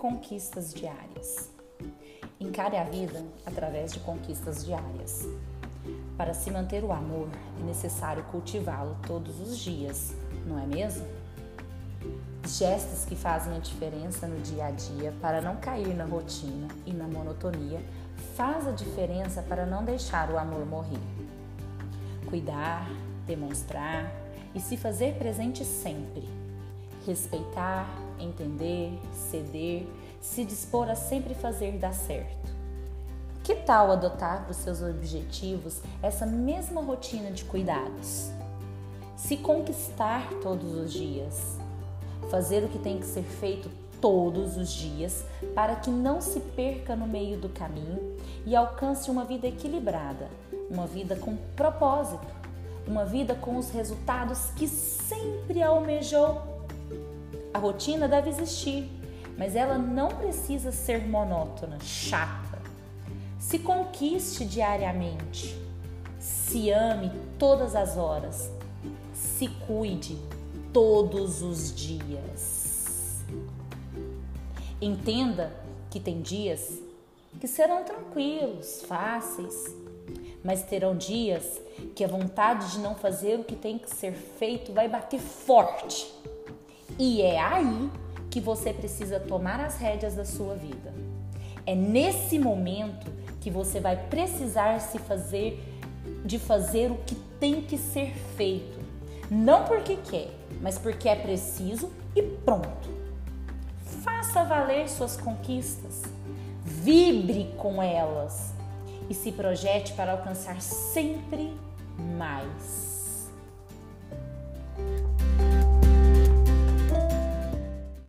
conquistas diárias. Encare a vida através de conquistas diárias. Para se manter o amor, é necessário cultivá-lo todos os dias, não é mesmo? Gestos que fazem a diferença no dia a dia para não cair na rotina e na monotonia faz a diferença para não deixar o amor morrer. Cuidar, demonstrar e se fazer presente sempre. Respeitar, entender, ceder, se dispor a sempre fazer dar certo. Que tal adotar para os seus objetivos essa mesma rotina de cuidados? Se conquistar todos os dias, fazer o que tem que ser feito todos os dias para que não se perca no meio do caminho e alcance uma vida equilibrada, uma vida com propósito, uma vida com os resultados que sempre almejou. A rotina deve existir, mas ela não precisa ser monótona, chata. Se conquiste diariamente, se ame todas as horas, se cuide todos os dias. Entenda que tem dias que serão tranquilos, fáceis, mas terão dias que a vontade de não fazer o que tem que ser feito vai bater forte. E é aí que você precisa tomar as rédeas da sua vida. É nesse momento que você vai precisar se fazer de fazer o que tem que ser feito. Não porque quer, mas porque é preciso e pronto. Faça valer suas conquistas. Vibre com elas e se projete para alcançar sempre mais.